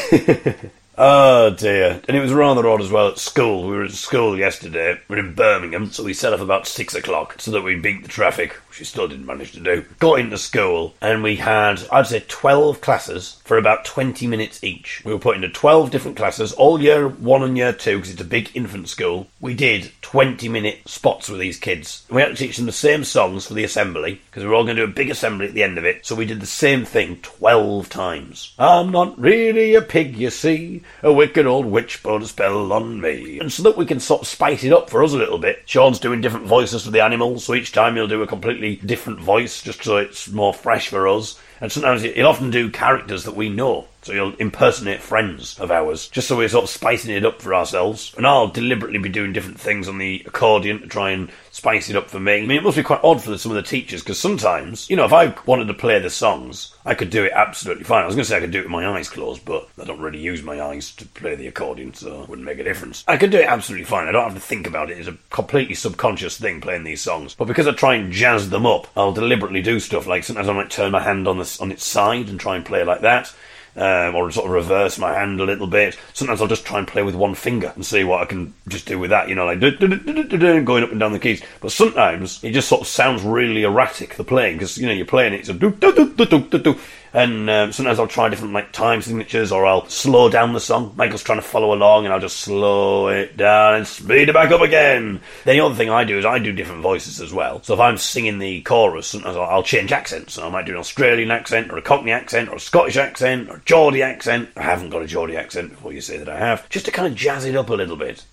[LAUGHS] Oh dear. And it was rather odd as well at school. We were at school yesterday. We are in Birmingham, so we set off about six o'clock so that we beat the traffic, we still didn't manage to do. Got into school, and we had, I'd say, 12 classes for about 20 minutes each. We were put into 12 different classes, all year one and year two, because it's a big infant school. We did 20 minute spots with these kids. We had to teach them the same songs for the assembly, because we were all going to do a big assembly at the end of it. So we did the same thing 12 times. I'm not really a pig, you see. A wicked old witch put a spell on me. And so that we can sort of spice it up for us a little bit. Sean's doing different voices for the animals, so each time he'll do a completely different voice, just so it's more fresh for us. And sometimes he'll often do characters that we know. So you'll impersonate friends of ours, just so we're sort of spicing it up for ourselves. And I'll deliberately be doing different things on the accordion to try and spice it up for me. I mean, it must be quite odd for some of the teachers, because sometimes, you know, if I wanted to play the songs, I could do it absolutely fine. I was going to say I could do it with my eyes closed, but I don't really use my eyes to play the accordion, so it wouldn't make a difference. I could do it absolutely fine. I don't have to think about it. It's a completely subconscious thing playing these songs. But because I try and jazz them up, I'll deliberately do stuff like sometimes I might turn my hand on the on its side and try and play like that um, or sort of reverse my hand a little bit. Sometimes I'll just try and play with one finger and see what I can just do with that, you know, like going up and down the keys. But sometimes it just sort of sounds really erratic, the playing, because, you know, you're playing it, it's a do do do do do do and um, sometimes I'll try different like time signatures, or I'll slow down the song. Michael's trying to follow along, and I'll just slow it down and speed it back up again. Then the other thing I do is I do different voices as well. So if I'm singing the chorus, sometimes I'll, change accents. So I might do an Australian accent, or a Cockney accent, or a Scottish accent, or a Geordie accent. I haven't got a Geordie accent before you say that I have, just to kind of jazz it up a little bit.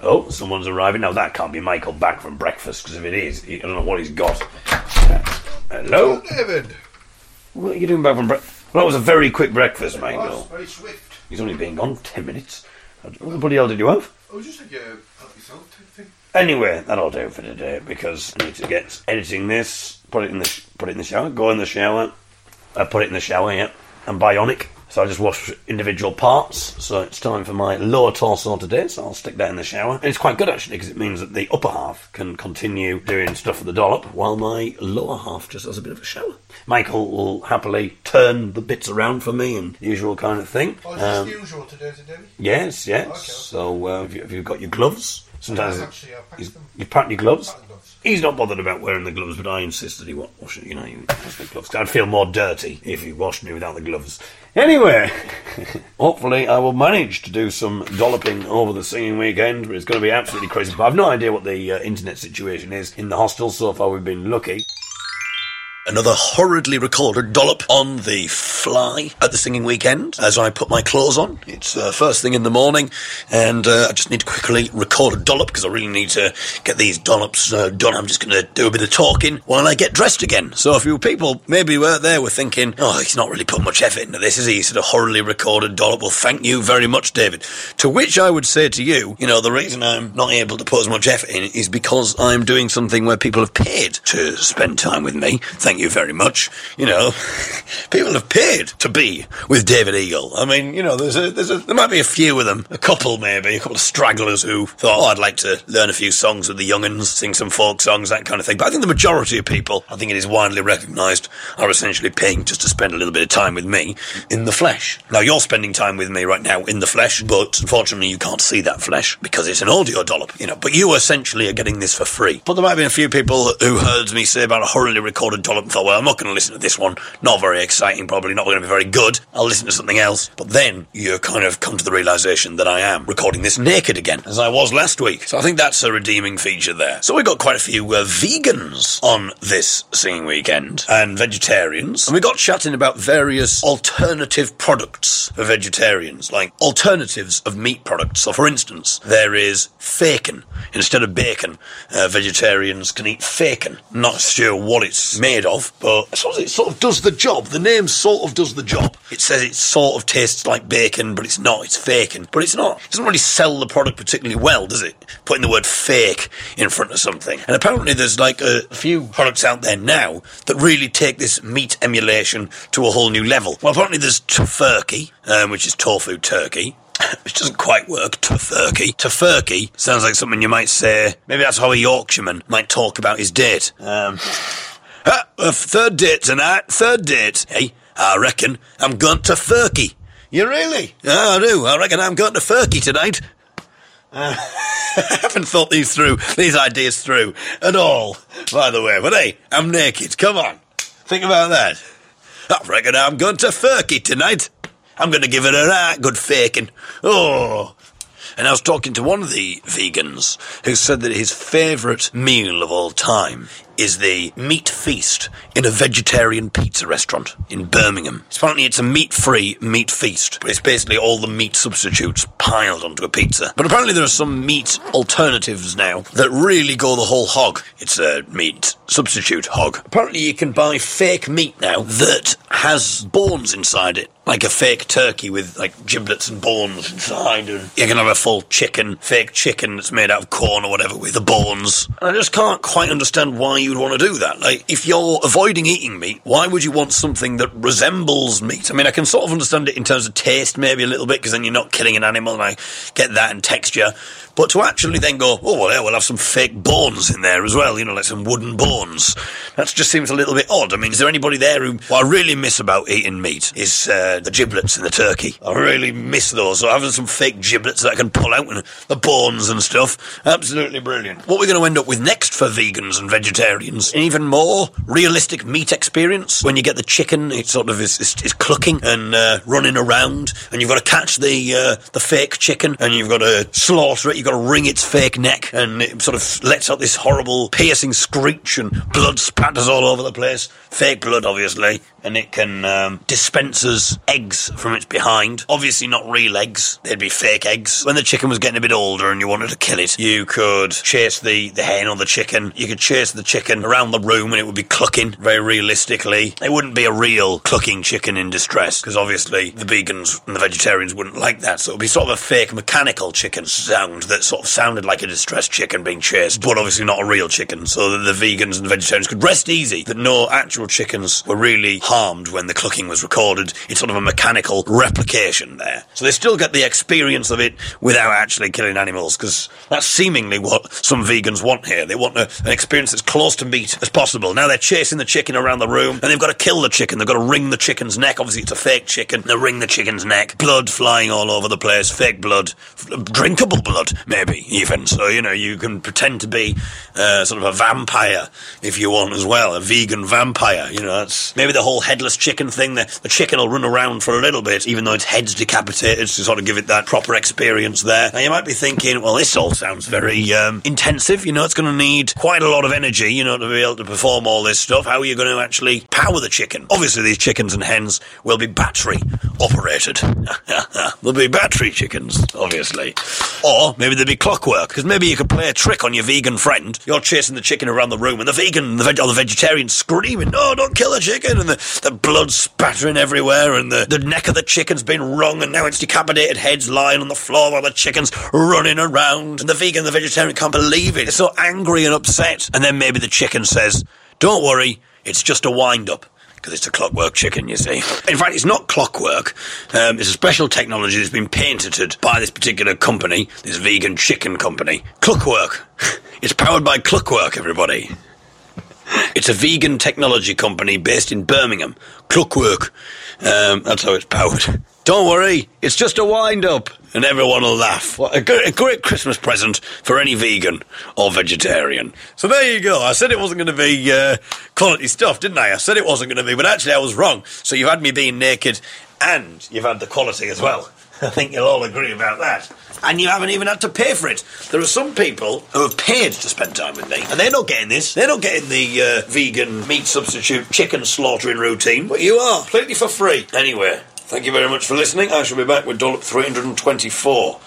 Oh, someone's arriving. Now that can't be Michael back from breakfast, because if it is, I don't know what he's got. hello, David. What are you doing back from breakfast? Well, that was a very quick breakfast, Michael. very swift. He's only been gone ten minutes. What the bloody hell did you have? I was just like a help yourself type thing. Anyway, that'll do for today because I need to get editing this. Put it in the sh- put it in the shower. Go in the shower. I put it in the shower. Yeah, I'm bionic, so I just wash individual parts. So it's time for my lower torso today. So I'll stick that in the shower. And it's quite good actually because it means that the upper half can continue doing stuff for the dollop while my lower half just has a bit of a shower. Michael will happily turn the bits around for me and the usual kind of thing. Oh, is Um, usual today, is it, Yes, yes. Okay. So uh, have, you, have you got your gloves? Sometimes actually, packed you pack your gloves. Packed gloves. He's not bothered about wearing the gloves, but I insist that he wa- wash it. You know, he the gloves. I'd feel more dirty if he washed me without the gloves. Anyway, [LAUGHS] hopefully I will manage to do some dolloping over the singing weekend. But it's going to be absolutely crazy. But I've no idea what the uh, internet situation is in the hostel. So far, we've been lucky. Another horridly recorded dollop on the fly at the singing weekend as I put my clothes on. It's uh, first thing in the morning, and uh, I just need to quickly record a dollop because I really need to get these dollops uh, done. I'm just going to do a bit of talking while I get dressed again. So, a few people maybe were there were thinking, oh, he's not really put much effort into this, is he? He's sort of horridly recorded dollop. Well, thank you very much, David. To which I would say to you, you know, the reason I'm not able to put as much effort in is because I'm doing something where people have paid to spend time with me. Thank you very much. You know, [LAUGHS] people have paid to be with David Eagle. I mean, you know, there's a, there's a, there might be a few of them, a couple maybe, a couple of stragglers who thought, oh, I'd like to learn a few songs with the young'uns, sing some folk songs, that kind of thing. But I think the majority of people, I think it is widely recognised, are essentially paying just to spend a little bit of time with me in the flesh. Now, you're spending time with me right now in the flesh, but unfortunately you can't see that flesh because it's an audio dollop, you know, but you essentially are getting this for free. But there might have been a few people who heard me say about a hurriedly recorded dollop and thought, well, I'm not going to listen to this one. Not very exciting, probably not going to be very good. I'll listen to something else. But then you kind of come to the realization that I am recording this naked again, as I was last week. So I think that's a redeeming feature there. So we got quite a few uh, vegans on this singing weekend and vegetarians, and we got chatting about various alternative products for vegetarians, like alternatives of meat products. So, for instance, there is bacon instead of bacon. Uh, vegetarians can eat bacon. Not sure what it's made of, but I suppose it sort of does the job. The name sort of does the job. It says it sort of tastes like bacon, but it's not. It's bacon, but it's not. It doesn't really sell the product particularly well, does it? Putting the word fake in front of something. And apparently, there's like a few products out there now that really take this meat emulation to a whole new level. Well, apparently, there's tofurkey, um, which is tofu turkey [LAUGHS] which doesn't quite work. Tofurkey. Tofurkey sounds like something you might say. Maybe that's how a Yorkshireman might talk about his date. Um, ah, uh, third date tonight. Third date. Hey, I reckon I'm going to Furkey. You really? Yeah, I do. I reckon I'm going to Furkey tonight. [LAUGHS] I haven't thought these through, these ideas through at all, by the way. But hey, I'm naked. Come on. Think about that. I reckon I'm going to Furky tonight. I'm going to give it a right good faking. Oh. And I was talking to one of the vegans who said that his favourite meal of all time is the meat feast in a vegetarian pizza restaurant in Birmingham. Apparently, it's a meat-free meat feast, but it's basically all the meat substitutes piled onto a pizza. But apparently, there are some meat alternatives now that really go the whole hog. It's a meat substitute hog. Apparently, you can buy fake meat now that has bones inside it. Like a fake turkey with like giblets and bones inside, and you can have a full chicken, fake chicken that's made out of corn or whatever with the bones. And I just can't quite understand why you'd want to do that. Like, if you're avoiding eating meat, why would you want something that resembles meat? I mean, I can sort of understand it in terms of taste, maybe a little bit, because then you're not killing an animal, and I get that in texture. But to actually then go, oh, well, yeah, we'll have some fake bones in there as well, you know, like some wooden bones. That just seems a little bit odd. I mean, is there anybody there who, what I really miss about eating meat is uh, the giblets in the turkey. I really miss those. So having some fake giblets that I can pull out and the bones and stuff, absolutely brilliant. What we're going to end up with next for vegans and vegetarians, an even more realistic meat experience. When you get the chicken, it sort of is, is, is clucking and uh, running around, and you've got to catch the uh, the fake chicken, and you've got to slaughter it. You've got to wring its fake neck, and it sort of lets out this horrible piercing screech, and blood spatters all over the place. Fake blood, obviously, and it can um, dispense us eggs from its behind. Obviously, not real eggs; they'd be fake eggs. When the chicken was getting a bit older and you wanted to kill it, you could chase the the hen or the chicken. You could chase the chicken around the room, and it would be clucking very realistically. It wouldn't be a real clucking chicken in distress because obviously the vegans and the vegetarians wouldn't like that. So it'd be sort of a fake mechanical chicken sound that sort of sounded like a distressed chicken being chased, but obviously not a real chicken. So that the vegans and the vegetarians could rest easy that no actual chickens were really harmed when the clucking was recorded. It's sort of a mechanical replication there. So they still get the experience of it without actually killing animals because that's seemingly what some vegans want here. They want a, an experience that's close to meat as possible. Now they're chasing the chicken around the room and they've got to kill the chicken. They've got to wring the chicken's neck. Obviously, it's a fake chicken. They wring the chicken's neck. Blood flying all over the place. Fake blood. Drinkable blood, maybe, even. So, you know, you can pretend to be uh, sort of a vampire if you want as well. A vegan vampire. You know, that's maybe the whole headless chicken thing. The, the chicken will run around for a little bit, even though its head's decapitated, to sort of give it that proper experience there. Now, you might be thinking, well, this all sounds very um, intensive. You know, it's going to need quite a lot of energy, you know, to be able to perform all this stuff. How are you going to actually power the chicken? Obviously, these chickens and hens will be battery operated. [LAUGHS] They'll be battery chickens, obviously. Or maybe they'll be clockwork, because maybe you could play a trick on your vegan friend. You're chasing the chicken around the room, and the vegan the veg- or the vegetarian screaming, no, don't kill the chicken, and the, the blood spattering everywhere, and the, the neck of the chicken's been wrung, and now its decapitated head's lying on the floor while the chicken's running around. And the vegan, the vegetarian can't believe it. They're so angry and upset. And then maybe the chicken says, don't worry, it's just a wind up. Because it's a clockwork chicken, you see. In fact, it's not clockwork. Um, it's a special technology that's been patented by this particular company, this vegan chicken company. Clockwork. [LAUGHS] It's powered by clockwork, everybody. It's a vegan technology company based in Birmingham. Clockwork. Um, that's how it's powered. Don't worry, it's just a wind up, and everyone will laugh. What a, a great Christmas present for any vegan or vegetarian. So there you go. I said it wasn't going to be uh, quality stuff, didn't I? I said it wasn't going to be, but actually I was wrong. So you've had me being naked, and you've had the quality as well. [LAUGHS] I think you'll all agree about that. And you haven't even had to pay for it. There are some people who have paid to spend time with me, and they're not getting this. They're not getting the uh, vegan meat substitute chicken slaughtering routine, but you are. Completely for free. Anyway, thank you very much for listening. I shall be back with Dollop 324.